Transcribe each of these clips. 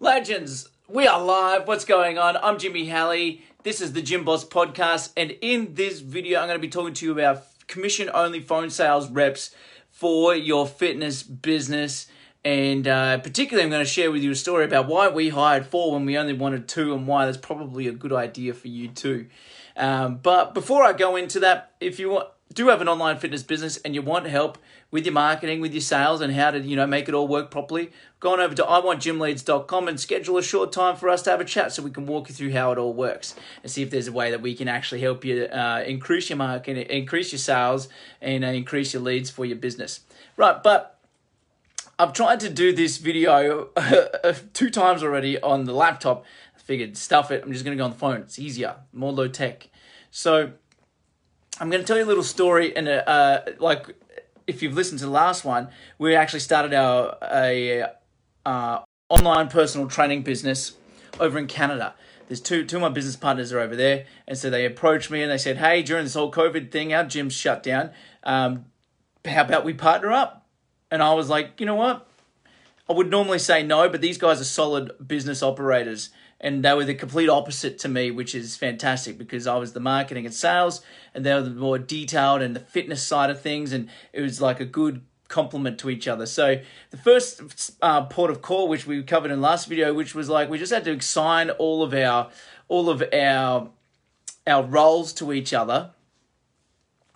Legends, we are live. What's going on? I'm Jimmy Halley. This is the Gym Boss Podcast, and in this video, I'm going to be talking to you about commission only phone sales reps for your fitness business. And uh, particularly, I'm going to share with you a story about why we hired four when we only wanted two, and why that's probably a good idea for you too. Um, but before I go into that, if you want, do have an online fitness business and you want help with your marketing, with your sales, and how to you know make it all work properly, go on over to iwantgymleads.com and schedule a short time for us to have a chat so we can walk you through how it all works and see if there's a way that we can actually help you uh, increase your marketing, increase your sales, and uh, increase your leads for your business. Right, but I've tried to do this video two times already on the laptop. I figured stuff it. I'm just going to go on the phone. It's easier, more low tech. So I'm going to tell you a little story and uh, like if you've listened to the last one, we actually started our a uh, online personal training business over in Canada. There's two two of my business partners are over there, and so they approached me and they said, "Hey, during this whole COVID thing, our gym's shut down. Um, how about we partner up?" And I was like, "You know what? I would normally say no, but these guys are solid business operators." and they were the complete opposite to me, which is fantastic because I was the marketing and sales, and they were the more detailed and the fitness side of things, and it was like a good complement to each other. So the first uh, port of call, which we covered in last video, which was like we just had to assign all of our all of our our roles to each other,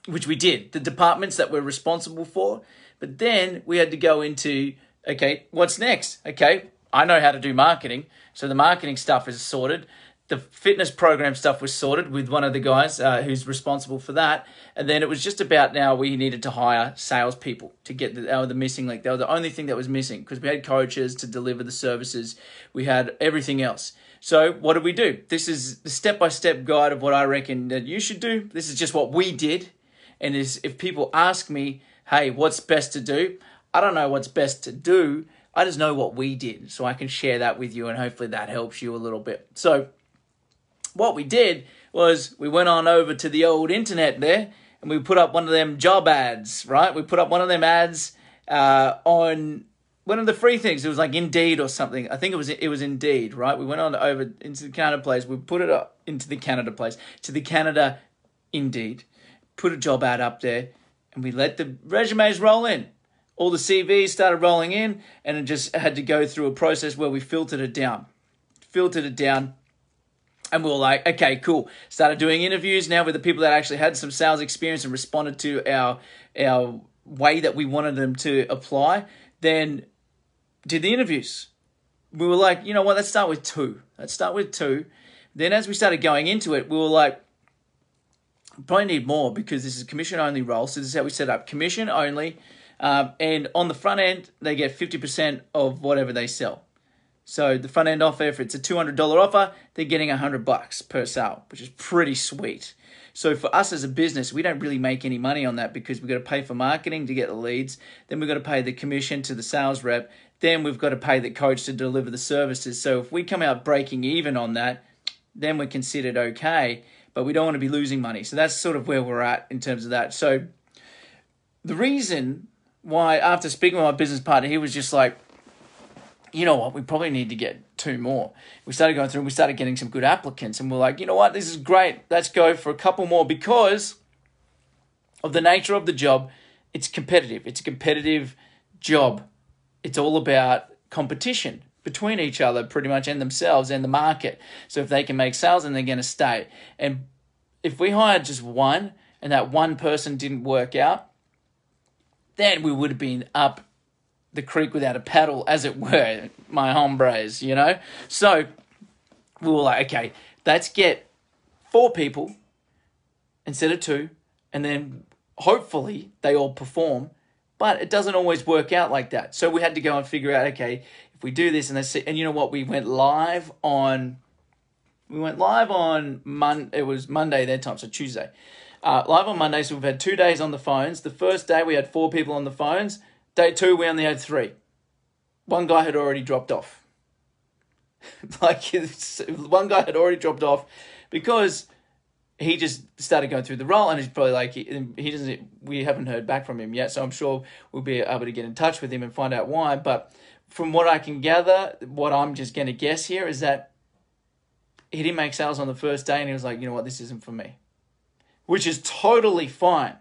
which we did. The departments that we're responsible for, but then we had to go into okay, what's next? Okay, I know how to do marketing. So the marketing stuff is sorted. The fitness program stuff was sorted with one of the guys uh, who's responsible for that. And then it was just about now we needed to hire salespeople to get the, uh, the missing link. They were the only thing that was missing because we had coaches to deliver the services. We had everything else. So what did we do? This is the step-by-step guide of what I reckon that you should do. This is just what we did. And is if people ask me, hey, what's best to do? I don't know what's best to do I just know what we did, so I can share that with you, and hopefully that helps you a little bit. So, what we did was we went on over to the old internet there, and we put up one of them job ads, right? We put up one of them ads uh, on one of the free things. It was like Indeed or something. I think it was it was Indeed, right? We went on over into the Canada place. We put it up into the Canada place to the Canada Indeed. Put a job ad up there, and we let the resumes roll in all the CVs started rolling in, and it just had to go through a process where we filtered it down. Filtered it down. And we were like, okay, cool. Started doing interviews now with the people that actually had some sales experience and responded to our our way that we wanted them to apply. Then did the interviews. We were like, you know what, let's start with two. Let's start with two. Then as we started going into it, we were like, probably need more because this is commission only role. So this is how we set up commission only um, and on the front end, they get 50% of whatever they sell. So the front end offer, if it's a $200 offer, they're getting 100 bucks per sale, which is pretty sweet. So for us as a business, we don't really make any money on that because we've got to pay for marketing to get the leads. Then we've got to pay the commission to the sales rep. Then we've got to pay the coach to deliver the services. So if we come out breaking even on that, then we're considered okay, but we don't want to be losing money. So that's sort of where we're at in terms of that. So the reason why after speaking with my business partner, he was just like, you know what, we probably need to get two more. We started going through and we started getting some good applicants, and we're like, you know what, this is great. Let's go for a couple more because of the nature of the job. It's competitive. It's a competitive job. It's all about competition between each other, pretty much, and themselves and the market. So if they can make sales, then they're going to stay. And if we hired just one and that one person didn't work out, then we would have been up the creek without a paddle, as it were, my hombres, you know? So we were like, okay, let's get four people instead of two, and then hopefully they all perform. But it doesn't always work out like that. So we had to go and figure out, okay, if we do this and see, and you know what, we went live on we went live on Mon it was Monday their time, so Tuesday. Uh, live on Monday, so we've had two days on the phones. The first day we had four people on the phones. Day two we only had three. One guy had already dropped off. like one guy had already dropped off because he just started going through the role and he's probably like he, he doesn't we haven't heard back from him yet so i'm sure we'll be able to get in touch with him and find out why but from what I can gather, what I'm just going to guess here is that he didn't make sales on the first day and he was like, you know what, this isn't for me. Which is totally fine.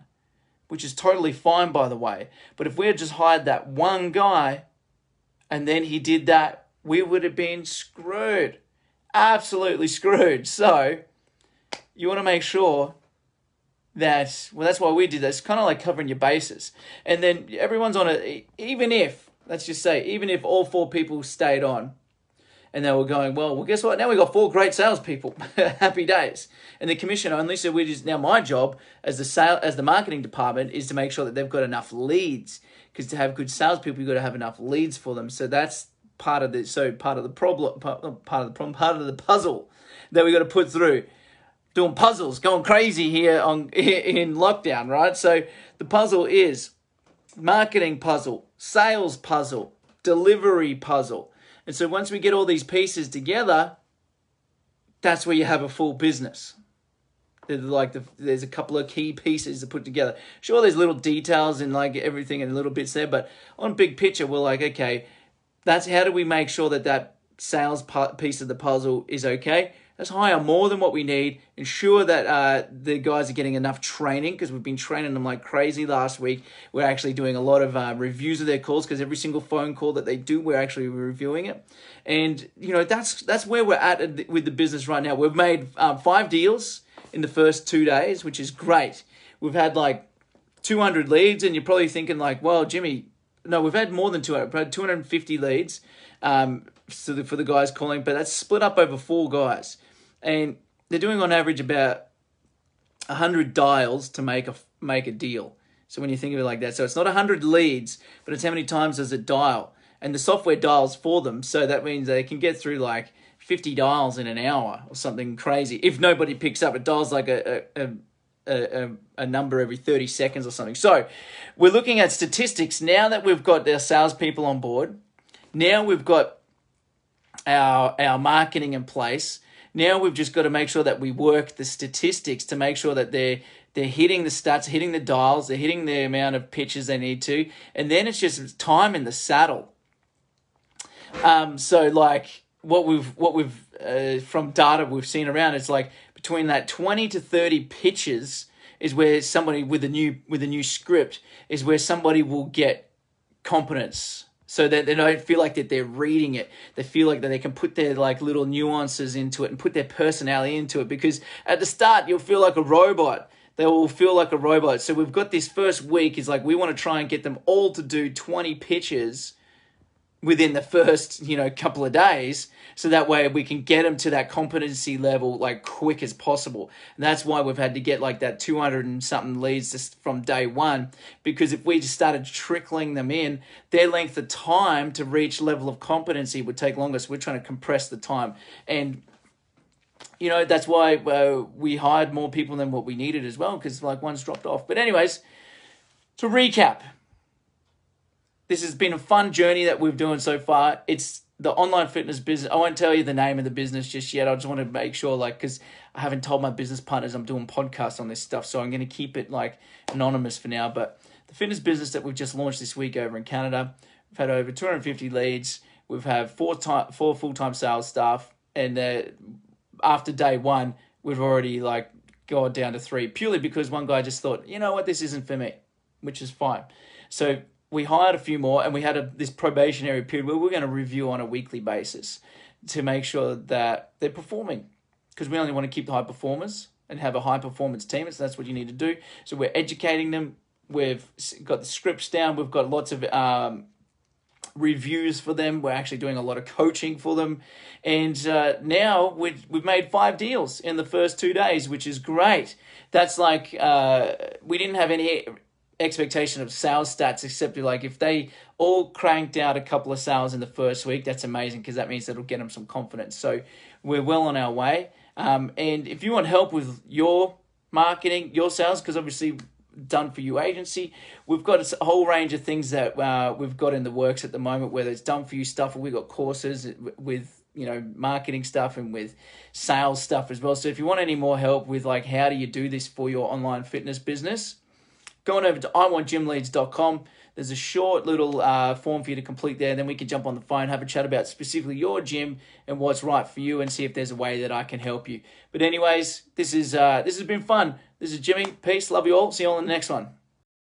Which is totally fine, by the way. But if we had just hired that one guy and then he did that, we would have been screwed. Absolutely screwed. So, you want to make sure that, well, that's why we did this, kind of like covering your bases. And then everyone's on it, even if, let's just say, even if all four people stayed on, and they were going, well, well, guess what? Now we've got four great salespeople. Happy days. And the commission only, so we just now my job as the sale as the marketing department is to make sure that they've got enough leads. Because to have good salespeople, you've got to have enough leads for them. So that's part of the so part of the problem part, of the problem part of the puzzle that we've got to put through. Doing puzzles, going crazy here on in lockdown, right? So the puzzle is marketing puzzle, sales puzzle, delivery puzzle and so once we get all these pieces together, that's where you have a full business. Like the, there's a couple of key pieces to put together. Sure, there's little details and like everything and little bits there, but on big picture, we're like, okay, that's how do we make sure that that sales piece of the puzzle is okay? Let's hire more than what we need. Ensure that uh, the guys are getting enough training because we've been training them like crazy last week. We're actually doing a lot of uh, reviews of their calls because every single phone call that they do, we're actually reviewing it. And you know that's that's where we're at with the business right now. We've made um, five deals in the first two days, which is great. We've had like 200 leads, and you're probably thinking like, well, Jimmy, no, we've had more than 200. We've had 250 leads um, for the, for the guys calling, but that's split up over four guys and they're doing on average about 100 dials to make a make a deal. So when you think of it like that, so it's not 100 leads, but it's how many times does it dial, and the software dials for them. So that means they can get through like 50 dials in an hour or something crazy. If nobody picks up, it dials like a, a, a, a, a number every 30 seconds or something. So we're looking at statistics now that we've got our salespeople on board. Now we've got our our marketing in place now we've just got to make sure that we work the statistics to make sure that they're they're hitting the stats, hitting the dials, they're hitting the amount of pitches they need to, and then it's just time in the saddle. Um, so like what we've what we've uh, from data we've seen around, it's like between that twenty to thirty pitches is where somebody with a new with a new script is where somebody will get competence so that they don't feel like that they're reading it. They feel like that they can put their like little nuances into it and put their personality into it. Because at the start you'll feel like a robot. They will feel like a robot. So we've got this first week is like we want to try and get them all to do 20 pitches within the first you know couple of days so that way we can get them to that competency level like quick as possible. And that's why we've had to get like that 200 and something leads just from day one because if we just started trickling them in their length of time to reach level of competency would take longer so we're trying to compress the time. And you know that's why uh, we hired more people than what we needed as well because like one's dropped off. But anyways to recap this has been a fun journey that we've doing so far. It's the online fitness business. I won't tell you the name of the business just yet. I just want to make sure, like, because I haven't told my business partners I'm doing podcasts on this stuff, so I'm going to keep it like anonymous for now. But the fitness business that we've just launched this week over in Canada, we've had over 250 leads. We've had four time, four full time sales staff, and uh, after day one, we've already like gone down to three purely because one guy just thought, you know what, this isn't for me, which is fine. So we hired a few more and we had a, this probationary period where we're going to review on a weekly basis to make sure that they're performing because we only want to keep the high performers and have a high performance team. So that's what you need to do. So we're educating them. We've got the scripts down. We've got lots of um, reviews for them. We're actually doing a lot of coaching for them. And uh, now we've, we've made five deals in the first two days, which is great. That's like uh, we didn't have any expectation of sales stats, except like if they all cranked out a couple of sales in the first week, that's amazing because that means it'll get them some confidence. So we're well on our way. Um, and if you want help with your marketing, your sales, because obviously done for you agency, we've got a whole range of things that uh, we've got in the works at the moment, whether it's done for you stuff or we've got courses with you know marketing stuff and with sales stuff as well so if you want any more help with like how do you do this for your online fitness business go on over to iwantgymleads.com. There's a short little uh, form for you to complete there. Then we can jump on the phone, have a chat about specifically your gym and what's right for you, and see if there's a way that I can help you. But anyways, this is uh, this has been fun. This is Jimmy. Peace. Love you all. See you all in the next one.